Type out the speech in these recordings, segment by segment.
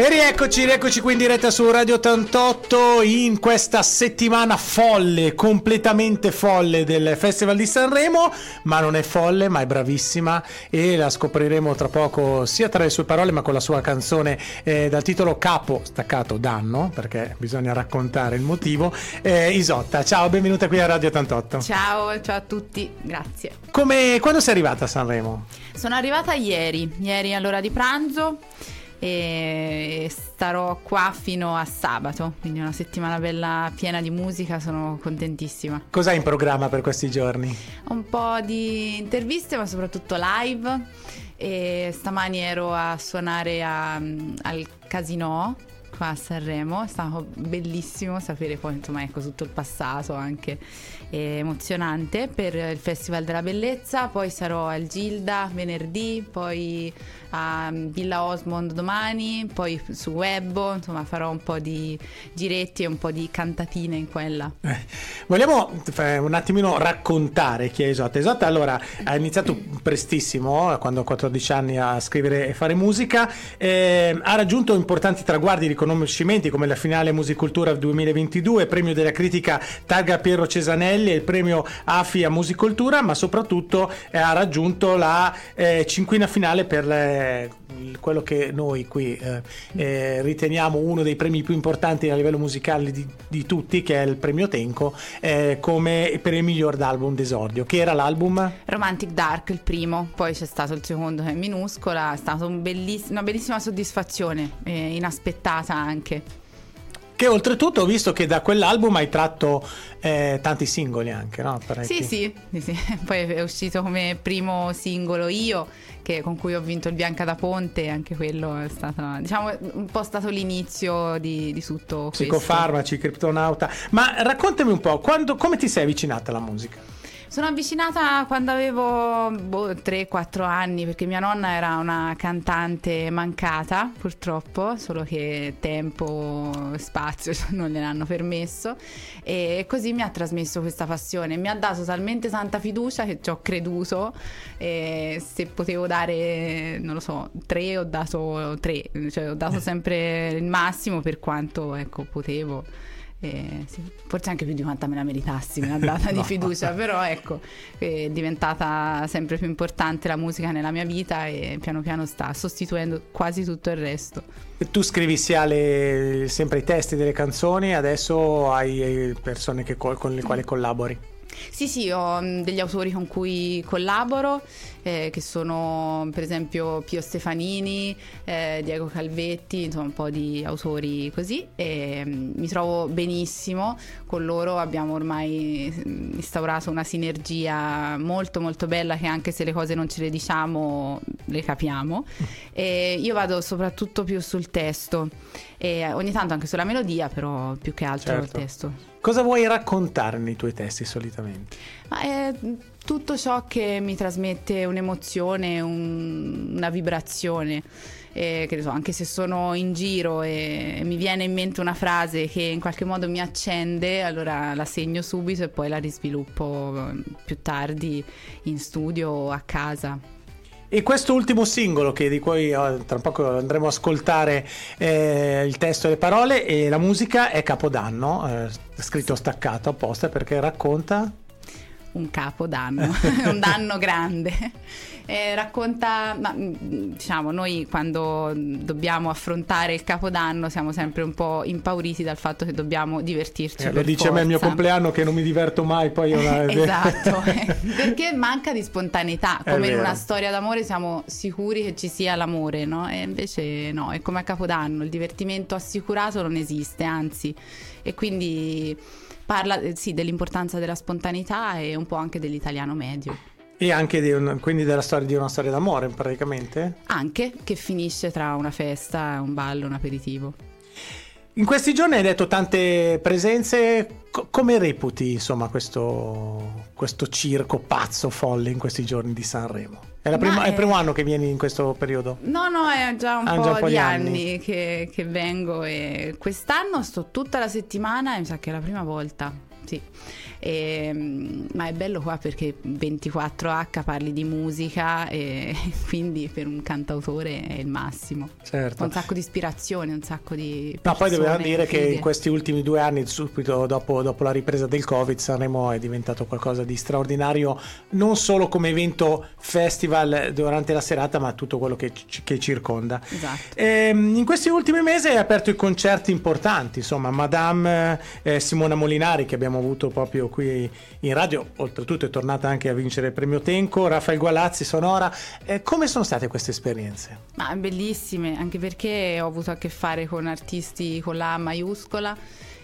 E rieccoci, rieccoci qui in diretta su Radio 88 in questa settimana folle, completamente folle del Festival di Sanremo, ma non è folle, ma è bravissima e la scopriremo tra poco sia tra le sue parole ma con la sua canzone eh, dal titolo Capo staccato danno, perché bisogna raccontare il motivo. Eh, Isotta, ciao, benvenuta qui a Radio 88. Ciao, ciao a tutti, grazie. Come, quando sei arrivata a Sanremo? Sono arrivata ieri, ieri all'ora di pranzo e starò qua fino a sabato, quindi una settimana bella piena di musica, sono contentissima. Cos'hai in programma per questi giorni? Un po' di interviste, ma soprattutto live. E stamani ero a suonare a, al Casino qua a Sanremo, è stato bellissimo sapere poi insomma ecco tutto il passato anche emozionante per il Festival della Bellezza, poi sarò al Gilda venerdì, poi a Villa Osmond domani, poi su Webbo, insomma farò un po' di giretti e un po' di cantatine in quella. Eh, vogliamo un attimino raccontare chi è Esotta. Esotta allora ha iniziato prestissimo, quando ha 14 anni, a scrivere e fare musica, eh, ha raggiunto importanti traguardi e riconoscimenti come la finale Musicultura 2022, premio della critica Targa Piero Cesanelli e il premio AFI a Musicultura, ma soprattutto eh, ha raggiunto la eh, cinquina finale per le quello che noi qui eh, eh, riteniamo uno dei premi più importanti a livello musicale di, di tutti, che è il premio Tenco, eh, come per il miglior d'album d'esordio. Che era l'album? Romantic Dark, il primo, poi c'è stato il secondo che è minuscola, è stata un belliss- una bellissima soddisfazione, eh, inaspettata anche. Che oltretutto ho visto che da quell'album hai tratto eh, tanti singoli anche, no? Sì, sì, sì, sì, poi è uscito come primo singolo io, che, con cui ho vinto il Bianca da Ponte, anche quello è stato, diciamo, un po' stato l'inizio di, di tutto questo. Psicofarmaci, criptonauta. Ma raccontami un po', quando, come ti sei avvicinata alla musica? Sono avvicinata quando avevo boh, 3-4 anni perché mia nonna era una cantante mancata purtroppo, solo che tempo e spazio non gliel'hanno permesso. E così mi ha trasmesso questa passione, mi ha dato talmente tanta fiducia che ci ho creduto. E se potevo dare, non lo so, 3 ho dato 3, cioè ho dato sempre il massimo per quanto ecco, potevo. Eh, sì, forse anche più di quanta me la meritassi, una data no. di fiducia, però ecco, è diventata sempre più importante la musica nella mia vita e piano piano sta sostituendo quasi tutto il resto. Tu scrivi sia le, sempre i testi delle canzoni, adesso hai persone che, con le quali collabori? Sì, sì, ho mm, degli autori con cui collaboro, eh, che sono per esempio Pio Stefanini, eh, Diego Calvetti, insomma un po' di autori così e um, mi trovo benissimo con loro, abbiamo ormai mm, instaurato una sinergia molto molto bella che anche se le cose non ce le diciamo le capiamo e io vado soprattutto più sul testo e ogni tanto anche sulla melodia però più che altro certo. il testo. Cosa vuoi raccontare nei tuoi testi solitamente? Ma è tutto ciò che mi trasmette un'emozione, un, una vibrazione. Eh, che so, anche se sono in giro e mi viene in mente una frase che in qualche modo mi accende, allora la segno subito e poi la risviluppo più tardi in studio o a casa. E questo ultimo singolo, che di cui oh, tra poco andremo a ascoltare eh, il testo e le parole, e la musica è Capodanno, eh, scritto staccato apposta perché racconta un capodanno, un danno grande. Eh, racconta, ma, mm, diciamo, noi quando dobbiamo affrontare il capodanno siamo sempre un po' impauriti dal fatto che dobbiamo divertirci. Eh, lo dice forza. a me il mio compleanno che non mi diverto mai, poi una... esatto, perché manca di spontaneità, come in una storia d'amore siamo sicuri che ci sia l'amore, no? E invece no, è come a capodanno, il divertimento assicurato non esiste, anzi, e quindi parla eh, sì, dell'importanza della spontaneità e un po' anche dell'italiano medio. E anche di un, quindi della storia di una storia d'amore praticamente? Anche, che finisce tra una festa, un ballo, un aperitivo. In questi giorni hai detto tante presenze, Co- come reputi insomma questo, questo circo pazzo folle in questi giorni di Sanremo? È, prima, è, il primo anno che vieni in questo periodo? No, no, è già un, ah, po', già un po', di, anni, anni che, che, vengo e quest'anno sto tutta la settimana e mi sa che è la prima volta sì. E, ma è bello qua perché 24H parli di musica e quindi per un cantautore è il massimo. Certo. Un sacco di ispirazione, un sacco di... Ma poi dobbiamo dire che in questi ultimi due anni, subito dopo, dopo la ripresa del Covid, Sanremo è diventato qualcosa di straordinario, non solo come evento festival durante la serata, ma tutto quello che, che circonda. Esatto. Ehm, in questi ultimi mesi hai aperto i concerti importanti, insomma, Madame eh, Simona Molinari che abbiamo avuto proprio qui in radio, oltretutto è tornata anche a vincere il premio Tenco, Raffaele Gualazzi, Sonora. Eh, come sono state queste esperienze? Ma bellissime, anche perché ho avuto a che fare con artisti con la maiuscola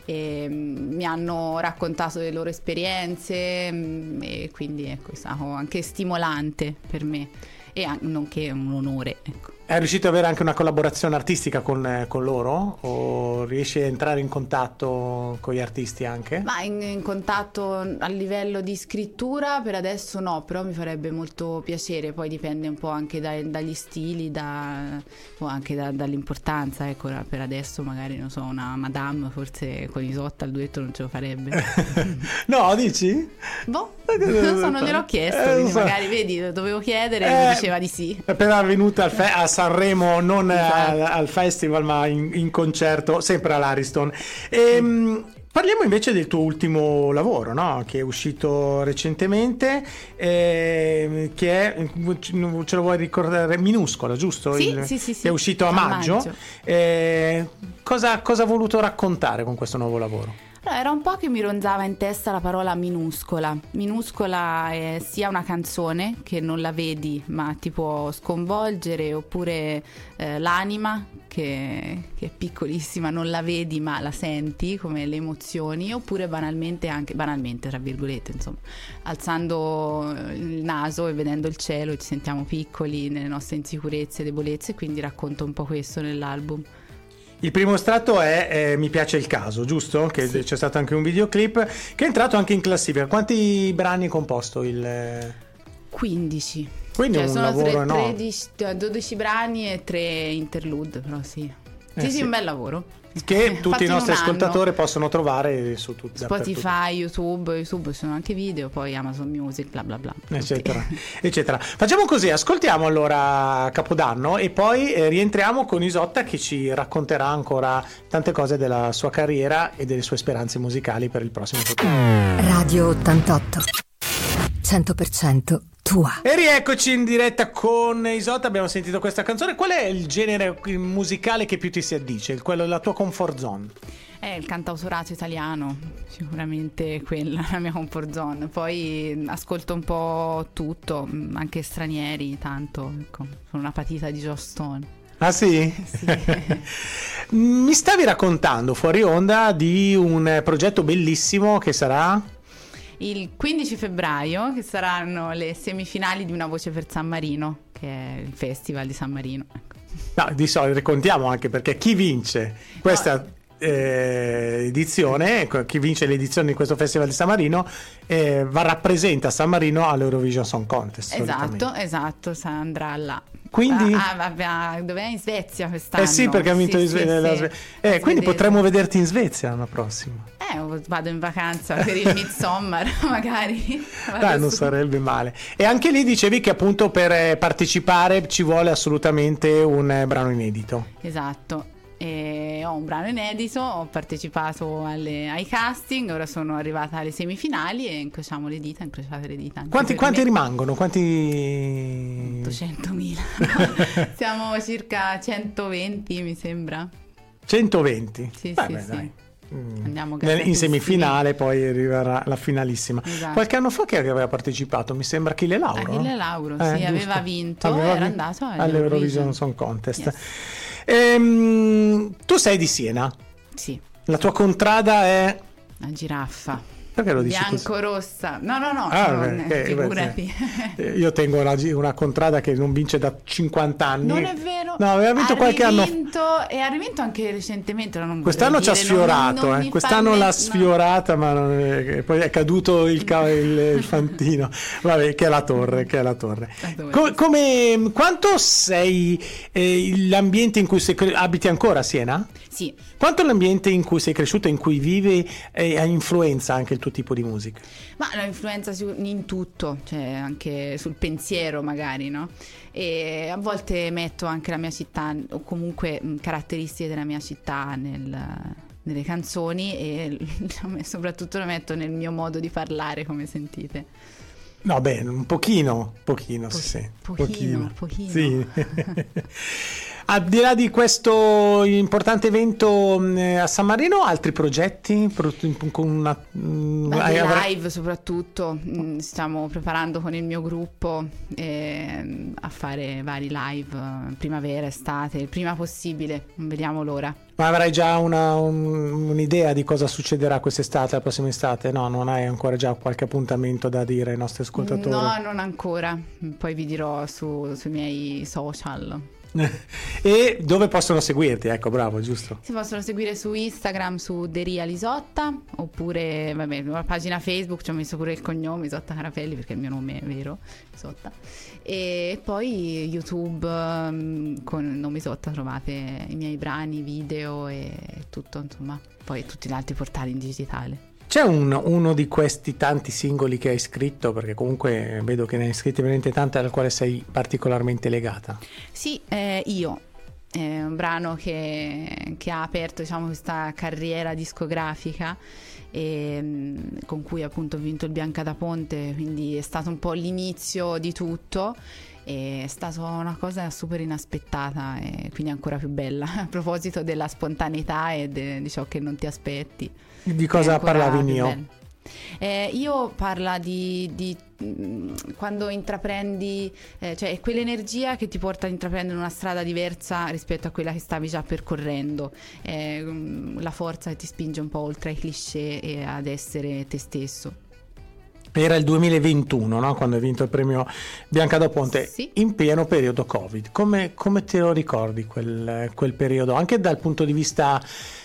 e mm, mi hanno raccontato le loro esperienze mm, e quindi ecco, è stato anche stimolante per me e an- nonché un onore. Ecco. È riuscito ad avere anche una collaborazione artistica con, eh, con loro? O riesci a entrare in contatto con gli artisti anche? Ma in, in contatto a livello di scrittura per adesso no, però mi farebbe molto piacere, poi dipende un po' anche dai- dagli stili, da, o anche da- dall'importanza, ecco, per adesso magari non so, una Madame forse con Isotta il duetto non ce lo farebbe. no, dici? boh, non so, non gliel'ho chiesto, Eh, quindi so. magari vedi, dovevo chiedere e Eh, mi diceva di sì. È appena venuta al fe- a Sanremo, non eh, al, al festival, ma in, in concerto, sempre all'Ariston. Ehm, parliamo invece del tuo ultimo lavoro, no? che è uscito recentemente, ehm, che è, ce lo vuoi ricordare, minuscola, giusto? Sì, Il- sì, sì, sì. È uscito a A maggio. maggio. Eh, cosa, cosa ha voluto raccontare con questo nuovo lavoro? Allora, era un po' che mi ronzava in testa la parola minuscola. Minuscola è sia una canzone che non la vedi ma ti può sconvolgere, oppure eh, l'anima che, che è piccolissima, non la vedi ma la senti come le emozioni, oppure banalmente anche, banalmente tra virgolette, insomma, alzando il naso e vedendo il cielo ci sentiamo piccoli nelle nostre insicurezze e debolezze, quindi racconto un po' questo nell'album. Il primo estratto è eh, Mi piace il caso, giusto? Che Sì. c'è stato anche un videoclip che è entrato anche in classifica. Quanti brani hai composto il... eh, 15. Quindi Cioè, un sono lavoro tre- enorme. 13 cioè, 12 brani e 3 interlude, però sì. Eh, sì, sì, sì. un bel lavoro. Che Fatto tutti i nostri un anno. ascoltatori possono trovare su tutti Spotify, YouTube, YouTube ci sono anche video, poi Amazon Music, bla bla bla. eccetera, eccetera. Facciamo così, ascoltiamo allora Capodanno e poi eh, rientriamo con Isotta che ci racconterà ancora tante cose della sua carriera e delle sue speranze musicali per il prossimo futuro. Radio 88. 100% tua. E rieccoci in diretta con Isotta, abbiamo sentito questa canzone. Qual è il genere musicale che più ti si addice? Quello della tua comfort zone? È il cantautorato italiano, sicuramente quella la mia comfort zone. Poi ascolto un po' tutto, anche stranieri, tanto. Ecco, sono una patita di Joss Stone. Ah sì? Mi stavi raccontando fuori onda di un eh, progetto bellissimo che sarà... Il 15 febbraio, che saranno le semifinali di Una voce per San Marino, che è il festival di San Marino. Ecco. No, di solito raccontiamo anche perché chi vince questa eh, edizione, chi vince l'edizione di questo Festival di San Marino, eh, va rappresenta San Marino all'Eurovision Song Contest. Esatto, esatto, sa- andrà là. Quindi- Ah, ah, vabbè, dov'è in Svezia quest'anno? Eh sì, perché ha vinto Sì, in sì, Sve- la sì. Sve- Eh, quindi potremmo vederti in Svezia l'anno prossimo. Eh, vado in vacanza per il Midsommar, magari. Dai, non su. sarebbe male. E anche lì dicevi che appunto per eh, partecipare ci vuole assolutamente un eh, brano inedito. Esatto. Ho un brano inedito, ho partecipato alle- ai casting, ora sono arrivata alle semifinali e incrociamo le dita, incrociate le dita. Quanti, quanti rimangono? Quanti... 800.000. no? Siamo circa 120, mi sembra. 120. Sì, Vabbè, sì, dai. sì. Mm. Andiamo Nel- in semifinale poi arriverà la finalissima. Esatto. Qualche anno fa che aveva partecipato? Mi sembra Achille Lauro. Achille no? Lauro, Eh, sì, giusto. aveva vinto, Aveva era vin- andato all'Eurovision all'Eurovision Song Contest. Yes. Ehm, tu sei di Siena. Sì, La tua contrada è... la giraffa. Perché lo dici così? Bianco-rossa. No, no, no, Ah, non- eh, figurati. eh, Io tengo una, una contrada che non vince da 50 anni. Non è vero. No, aveva vinto Ha qualche anno rivinto Rivinto, e ha rivinto anche recentemente. Quest'anno ci ha dire, non- sfiorato, non eh. quest'anno fa l'ha sfiorata, ma è- poi è caduto il, ca- il- il fantino. Vabbè, che è la torre, che è la torre. Co- come, quanto sei eh, l'ambiente in cui sei abiti ancora a Siena? Sì, Quanto l'ambiente in cui sei cresciuto, in cui vivi, eh, ha influenza anche il tuo tipo di musica? ma la influenza in tutto, cioè anche sul pensiero magari, no? E a volte metto anche la mia città o comunque caratteristiche della mia città nel- nelle canzoni e soprattutto lo metto nel mio modo di parlare, come sentite. No, beh, un pochino, pochino, Po- sì, sì. pochino, pochino. Sì. Al di là di questo importante evento mh, a San Marino, altri progetti? Pro- con una, mh, Beh, avrai- live soprattutto, Mm, stiamo preparando con il mio gruppo ehm, a fare vari live, eh, primavera, estate, il prima possibile, non vediamo l'ora. Ma avrai già una- un- un'idea di cosa succederà quest'estate, la prossima estate? No, non hai ancora già qualche appuntamento da dire ai nostri ascoltatori? No, non ancora, poi vi dirò su- sui miei social. e dove possono seguirti? Ecco, bravo, giusto. Si possono seguire su Instagram su Deria Lisotta oppure vabbè, la pagina Facebook ci ho messo pure il cognome Isotta Carapelli perché il mio nome è vero, Isotta. E poi YouTube ehm, con il nome Isotta trovate i miei brani, video e tutto, insomma, poi tutti gli altri portali in digitale. C'è un- uno di questi tanti singoli che hai scritto, perché comunque vedo che ne hai scritti veramente tanti, al quale sei particolarmente legata. Sì, eh, io. È un brano che, che ha aperto diciamo, questa carriera discografica e, mm, con cui appunto ho vinto il Bianca da Ponte, quindi è stato un po' l'inizio di tutto. È stata una cosa super inaspettata e quindi ancora più bella a proposito della spontaneità e de- di ciò che non ti aspetti. Di cosa parlavi bello. Eh, io parla di, di, mm, quando intraprendi, eh, cioè quell'energia che ti porta ad intraprendere una strada diversa rispetto a quella che stavi già percorrendo, Eh, mm, la forza che ti spinge un po' oltre ai cliché e ad essere te stesso. Era il 2021, no? quando hai vinto il premio Bianca da Ponte, Sì. in pieno periodo Covid. Come, come te lo ricordi quel, quel periodo? Anche dal punto di vista,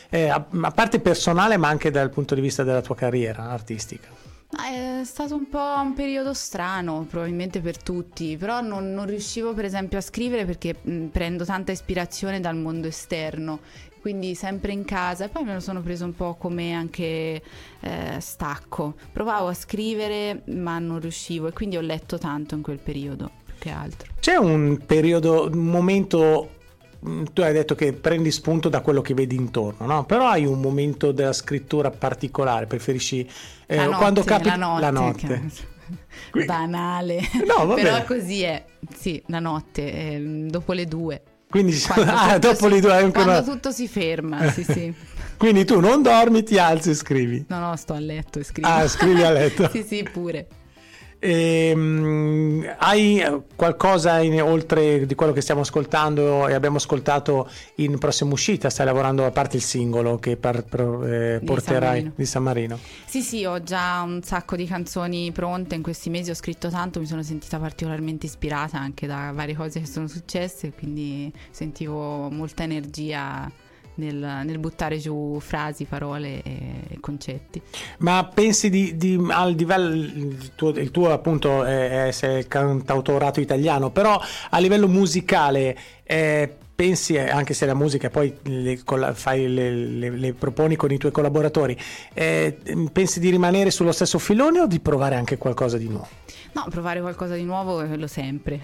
eh, a, a parte personale, ma anche dal punto di vista della tua carriera artistica. Ma È stato un po' un periodo strano, probabilmente per tutti, però non, non riuscivo per esempio a scrivere perché mh, prendo tanta ispirazione dal mondo esterno, quindi sempre in casa e poi me lo sono preso un po' come anche eh, stacco. Provavo a scrivere ma non riuscivo e quindi ho letto tanto in quel periodo, più che altro. C'è un periodo, un momento. Mh, Tu hai detto che prendi spunto da quello che vedi intorno, no? Però hai un momento della scrittura particolare, preferisci eh, La notte, quando capi la notte. la notte. che- Banale. No. Però così è. Sì, la notte, ehm, dopo le due. Quindi Quando ah, tutto dopo si- le due ancora- Quando tutto si ferma, sì, sì. Quindi tu non dormi, ti alzi e scrivi. No, no, sto a letto e scrivo. Ah, scrivi a letto. sì, sì, pure. Ehm, hai qualcosa in- oltre di quello che stiamo ascoltando e abbiamo ascoltato in prossima uscita? Stai lavorando a parte il singolo che par- pro- eh, Di porterai San Marino. di San Marino? Sì, sì, ho già un sacco di canzoni pronte. In questi mesi ho scritto tanto, mi sono sentita particolarmente ispirata anche da varie cose che sono successe, quindi sentivo molta energia nel, nel buttare giù frasi, parole e, concetti. Ma pensi di, di- al livello, il tuo, il tuo appunto è, è- sei il cantautorato italiano, però a livello musicale eh, pensi, eh, anche se la musica poi le, fai, le, le- le proponi con i tuoi collaboratori, eh, pensi di rimanere sullo stesso filone o di provare anche qualcosa di nuovo? No, provare qualcosa di nuovo è quello sempre.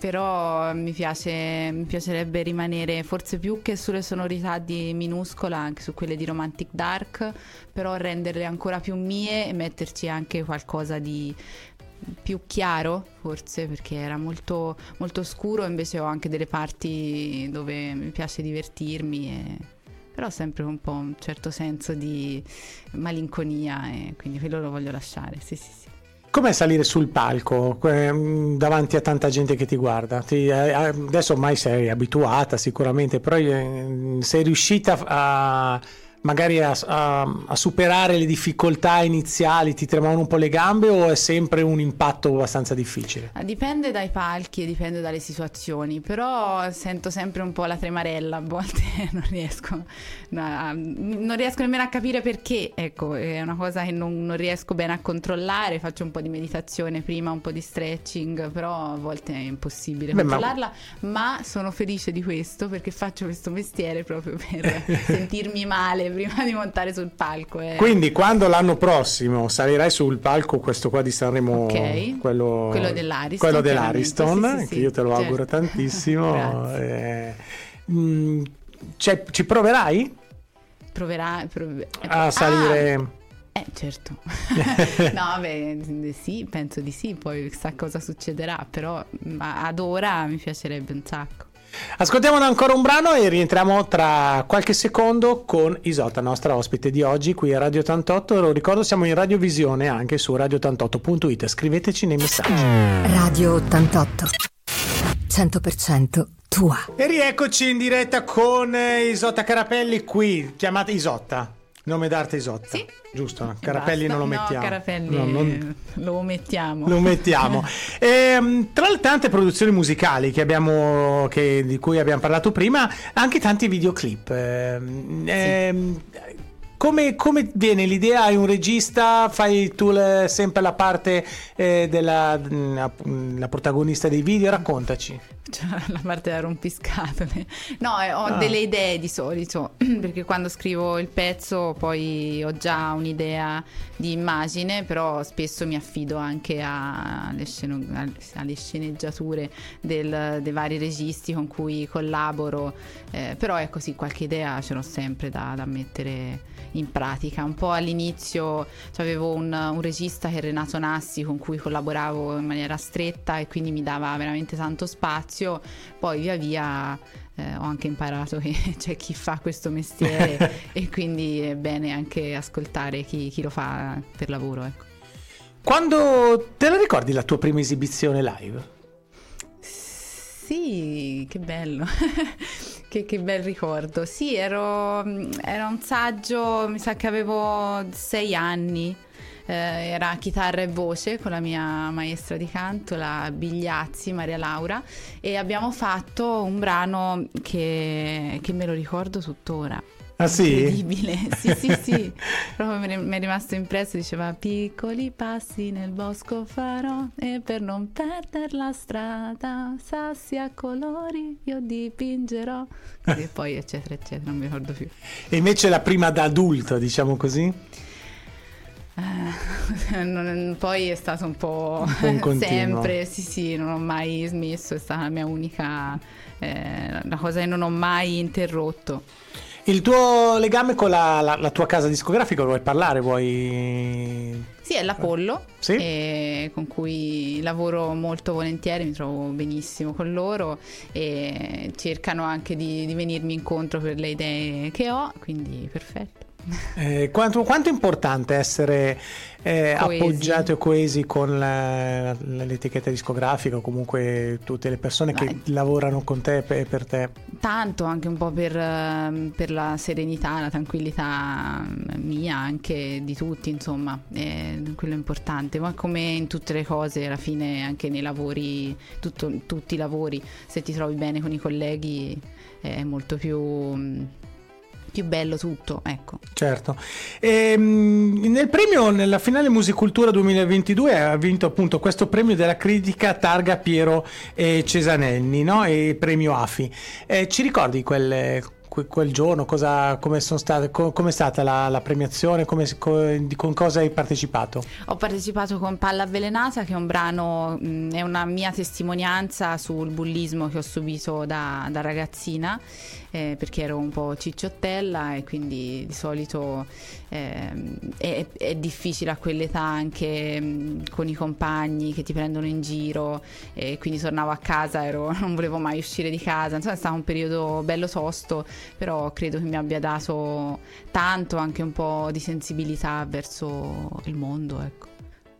Però mi, piace, mi piacerebbe rimanere forse più che sulle sonorità di minuscola, anche su quelle di Romantic Dark, però renderle ancora più mie e metterci anche qualcosa di più chiaro, forse perché era molto, molto scuro, invece ho anche delle parti dove mi piace divertirmi e però sempre un po' un certo senso di malinconia e quindi quello lo voglio lasciare, sì sì sì. Com'è salire sul palco ehm, davanti a tanta gente che ti guarda? Ti- eh, adesso ormai sei abituata sicuramente, però eh, sei riuscita a, magari a, a, a, superare le difficoltà iniziali ti tremavano un po' le gambe o è sempre un impatto abbastanza difficile? Ah, dipende dai palchi e dipende dalle situazioni, però sento sempre un po' la tremarella, a volte non riesco, no, non riesco nemmeno a capire perché, ecco, è una cosa che non, non, riesco bene a controllare, faccio un po' di meditazione prima, un po' di stretching, però a volte è impossibile Beh, controllarla, ma... ma sono felice di questo perché faccio questo mestiere proprio per sentirmi male prima di montare sul palco. Eh. Quindi quando l'anno prossimo salirai sul palco questo qua di Sanremo, okay. quello, quello dell'Ariston, quello dell'Ariston sì, sì, che io te lo certo. auguro tantissimo. eh, mh, ci proverai? Proverai prov- a salire... Ah. Eh, certo. no, beh, sì, penso di sì, poi chissà cosa succederà, però ad ora mi piacerebbe un sacco. Ascoltiamone ancora un brano e rientriamo tra qualche secondo con Isota, nostra ospite di oggi qui a Radio 88. Lo ricordo, siamo in radiovisione anche su radio88.it. Scriveteci nei messaggi. Radio 88. 100% tua. E rieccoci in diretta con Isotta Carapelli qui, chiamata Isotta. Nome d'arte Isotta. Sì. Giusto, Carapelli non lo mettiamo. No, Carapelli no, non... lo mettiamo. Lo mettiamo. e, ehm, tra le tante produzioni musicali che abbiamo, che, di cui abbiamo parlato prima, anche tanti videoclip. Eh, sì. eh, come, come, viene l'idea? Hai un regista, fai tu le, sempre la parte eh, della mm, la protagonista dei video? Raccontaci. Cioè, la parte da rompiscatole. No, eh, ho ah. delle idee di solito, perché quando scrivo il pezzo poi ho già un'idea di immagine, però spesso mi affido anche alle, sceno- alle sceneggiature del, dei vari registi con cui collaboro. Eh, però è così, qualche idea ce l'ho sempre da, da mettere in pratica. Un po' all'inizio avevo un, un, regista che è Renato Nassi con cui collaboravo in maniera stretta e quindi mi dava veramente tanto spazio, poi via via eh, ho anche imparato che c'è chi fa questo mestiere e quindi è bene anche ascoltare chi, chi lo fa per lavoro. Ecco. Quando te la ricordi la tua prima esibizione live? Sì, che bello. Che, che, bel ricordo. Sì, ero, era un saggio, mi sa che avevo sei anni. Eh, era chitarra e voce con la mia maestra di canto, la Bigliazzi, Maria Laura, e abbiamo fatto un brano che, che me lo ricordo tuttora. Ah sì? Incredibile, sì sì sì, proprio mi è rimasto impresso, diceva piccoli passi nel bosco farò e per non perdere la strada, sassi a colori io dipingerò, e poi eccetera eccetera, non mi ricordo più. E invece la prima da adulto, diciamo così? Eh, non, poi è stato un po', un po sempre, sì sì, non ho mai smesso, è stata la mia unica, eh, la cosa che non ho mai interrotto. Il tuo legame con la, la, la, tua casa discografica, vuoi parlare? Vuoi... Sì, è l'Apollo, sì? con cui lavoro molto volentieri, mi trovo benissimo con loro e cercano anche di, di venirmi incontro per le idee che ho, quindi perfetto. Eh, quanto, quanto, è importante essere eh, appoggiati o coesi con la, l'etichetta discografica o comunque tutte le persone Dai. che lavorano con te e per te? Tanto, anche un po' per, ehm, per, la serenità, la tranquillità mia, anche di tutti, insomma, è quello importante. Ma come in tutte le cose, alla fine anche nei lavori, tutto, tutti i lavori, se ti trovi bene con i colleghi è molto più più bello tutto, ecco. Certo. E, ehm, nel premio, nella finale Musicultura 2022 ha vinto appunto questo premio della critica Targa Piero e Cesanelli, no? E premio AFI. Eh, ci ricordi quel, quel giorno, cosa, come, state, come, è stata la, la premiazione, come, con, con, cosa hai partecipato? Ho partecipato con Palla Avvelenata che è un brano, è una mia testimonianza sul bullismo che ho subito da, da ragazzina eh, perché ero un po' cicciottella e quindi di solito eh, è, è, difficile a quell'età anche mh, con i compagni che ti prendono in giro e quindi tornavo a casa, ero, non volevo mai uscire di casa, insomma è stato un periodo bello tosto però credo che mi abbia dato tanto anche un po' di sensibilità verso il mondo, ecco.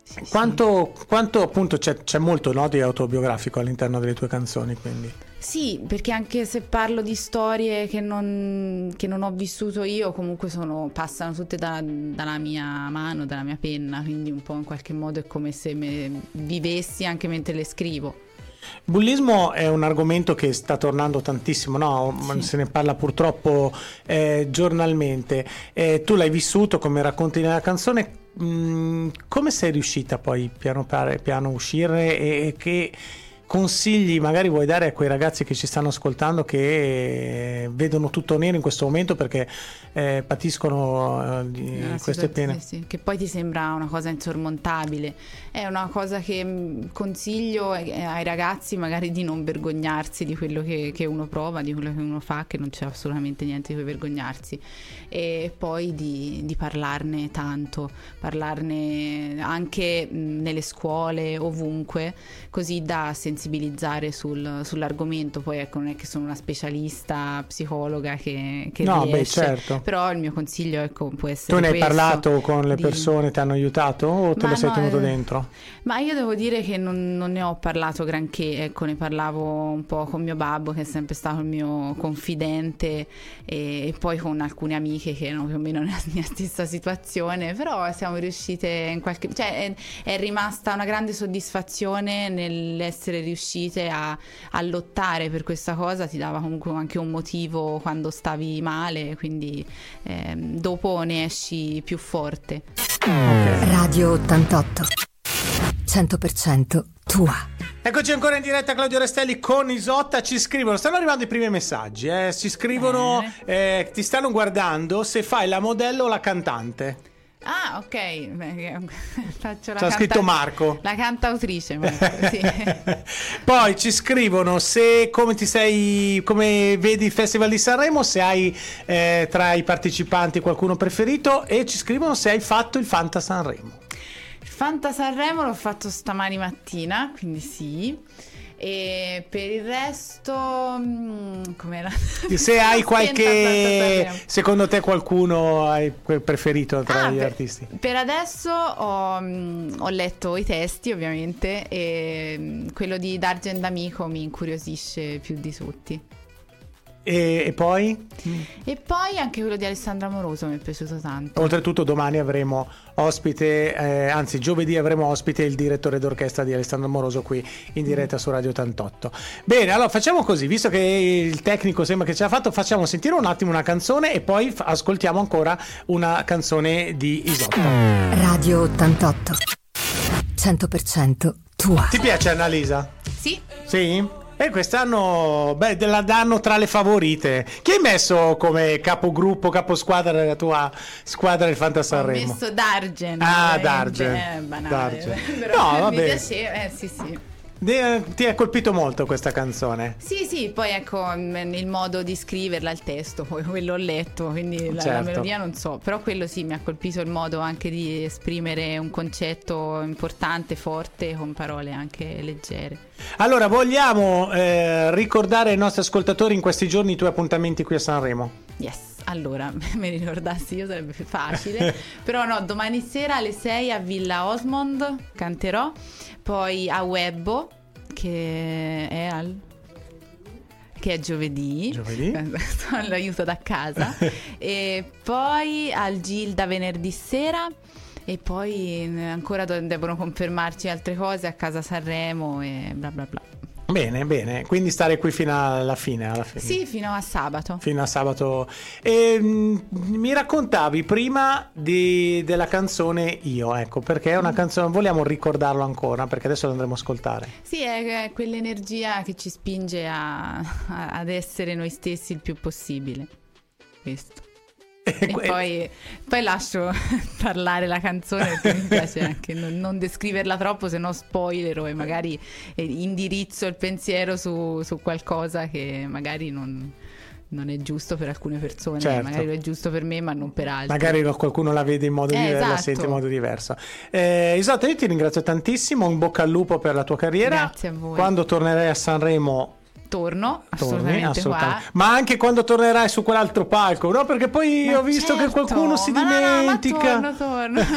Sì, quanto, sì. quanto, appunto c'è, c'è molto no, di autobiografico all'interno delle tue canzoni, quindi? Sì, perché anche se parlo di storie che non, che non ho vissuto io, comunque sono, passano tutte da- dalla mia mano, dalla mia penna, quindi un po' in qualche modo è come se me vivessi anche mentre le scrivo. Bullismo è un argomento che sta tornando tantissimo, no? Sì. se ne parla purtroppo eh, giornalmente. Eh, tu l'hai vissuto come racconti nella canzone, Mm, come sei riuscita poi piano piano a uscire e, e che consigli magari vuoi dare a quei ragazzi che ci stanno ascoltando che vedono tutto nero in questo momento perché eh, patiscono eh, queste pene? sì, che poi ti sembra una cosa insormontabile. È una cosa che mh, consiglio ai ai ragazzi magari di non vergognarsi di quello che, che uno prova, di quello che uno fa, che non c'è assolutamente niente di cui vergognarsi. E poi di, di parlarne tanto, parlarne anche mh, nelle scuole, ovunque, così da sensibilizzare sul- sull'argomento. Poi ecco, non è che sono una specialista psicologa che, che No, beh, riesce, certo. però il mio consiglio ecco, può essere Tu ne hai questo, parlato con le di- persone, ti hanno aiutato o te Ma lo sei no, tenuto eh, dentro? Ma io devo dire che non, non ne ho parlato granché, ecco, ne parlavo un po' con mio babbo che è sempre stato il mio confidente e, e poi con alcune amiche che erano più o meno nella mia stessa situazione, però siamo riuscite in qualche... cioè è, è rimasta una grande soddisfazione nell'essere riuscite a, a lottare per questa cosa, ti dava comunque anche un motivo quando stavi male, quindi ehm, dopo ne esci più forte. Radio 88. 100% tua. Eccoci ancora in diretta Claudio Restelli con Isotta, ci scrivono, stanno arrivando i primi messaggi, eh? ci scrivono, eh, ti stanno guardando se fai la modella o la cantante. Ah, ok. Faccio la C'ha scritto Marco. La cantautrice, Marco, sì. Poi ci scrivono se come ti sei, come vedi il Festival di Sanremo, se hai eh, tra i partecipanti qualcuno preferito e ci scrivono se hai fatto il Fanta Sanremo. Il Fanta Sanremo l'ho fatto stamani mattina, quindi sì. E per il resto, mm, com'era? Se hai qualche, secondo te qualcuno hai preferito tra Ah, gli per, artisti? per adesso ho, mm, ho letto i testi, ovviamente, e mm, quello di D'Argent D'Amico mi incuriosisce più di tutti. E, e poi? E poi anche quello di Alessandra Moroso mi è piaciuto tanto. Oltretutto domani avremo ospite, eh, anzi giovedì avremo ospite il direttore d'orchestra di Alessandro Moroso qui in diretta su Radio 88. Bene, allora facciamo così, visto che il tecnico sembra che ce l'ha fatto, facciamo sentire un attimo una canzone e poi f- ascoltiamo ancora una canzone di Isotta. Radio 88. 100% tua. Ti piace Annalisa? Sì, Sì? E quest'anno, beh, la danno tra le favorite. Chi hai messo come capogruppo, caposquadra della tua squadra del Fanta Ho messo Dargen. Ah, eh, Dargen. eh, banale. Dargen. Però No, mi vabbè. piaceva, eh, sì, sì. De- ti ha colpito molto questa canzone? Sì, sì, poi ecco mm, il modo di scriverla, il testo, poi quello ho letto, quindi la, la Certo. melodia non so, però quello sì mi ha colpito il modo anche di esprimere un concetto importante, forte, con parole anche leggere. Allora, vogliamo eh, ricordare ai nostri ascoltatori in questi giorni i tuoi appuntamenti qui a Sanremo? Yes, allora me li ricordassi io sarebbe facile, però no, domani sera alle 6 a Villa Osmond canterò, poi a Webbo che è al che è giovedì, Giovedì. l'aiuto da casa, e poi al Gilda venerdì sera. E poi ancora do- devono confermarci altre cose a casa Sanremo e bla bla bla. Bene, bene, quindi stare qui fino alla fine. Alla fine. Sì, fino a sabato. Fino a sabato. E, mh, mi raccontavi prima di- della canzone Io, ecco, perché è una canzone, vogliamo ricordarlo ancora, perché adesso lo andremo a ascoltare. Sì, è, è quell'energia che ci spinge a- a- ad essere noi stessi il più possibile. Questo. E poi, poi lascio parlare la canzone perché mi piace anche non, non descriverla troppo, se no spoilerò e magari eh, indirizzo il pensiero su, su qualcosa che magari non, non è giusto per alcune persone, Certo. magari lo è giusto per me, ma non per altri. Magari qualcuno la vede in modo Eh, diverso, la esatto. sente in modo diverso. Eh, Isotta, io ti ringrazio tantissimo, in bocca al lupo per la tua carriera. Grazie a voi. Quando tornerai a Sanremo torno Torni, assolutamente, assolutamente. qua. Ma anche quando tornerai su quell'altro palco, no? Perché poi Ma ho visto che certo, qualcuno si ma no, no, ma dimentica. torno, torno.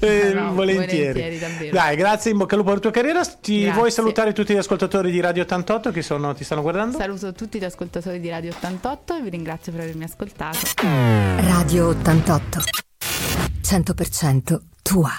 Eh, No, no, volentieri. volentieri, davvero. Dai, grazie, in bocca al lupo per la tua carriera. Ti Grazie. vuoi salutare tutti gli ascoltatori di Radio 88 che sono, ti stanno guardando? Saluto tutti gli ascoltatori di Radio 88 e vi ringrazio per avermi ascoltato. Radio 88. 100% tua.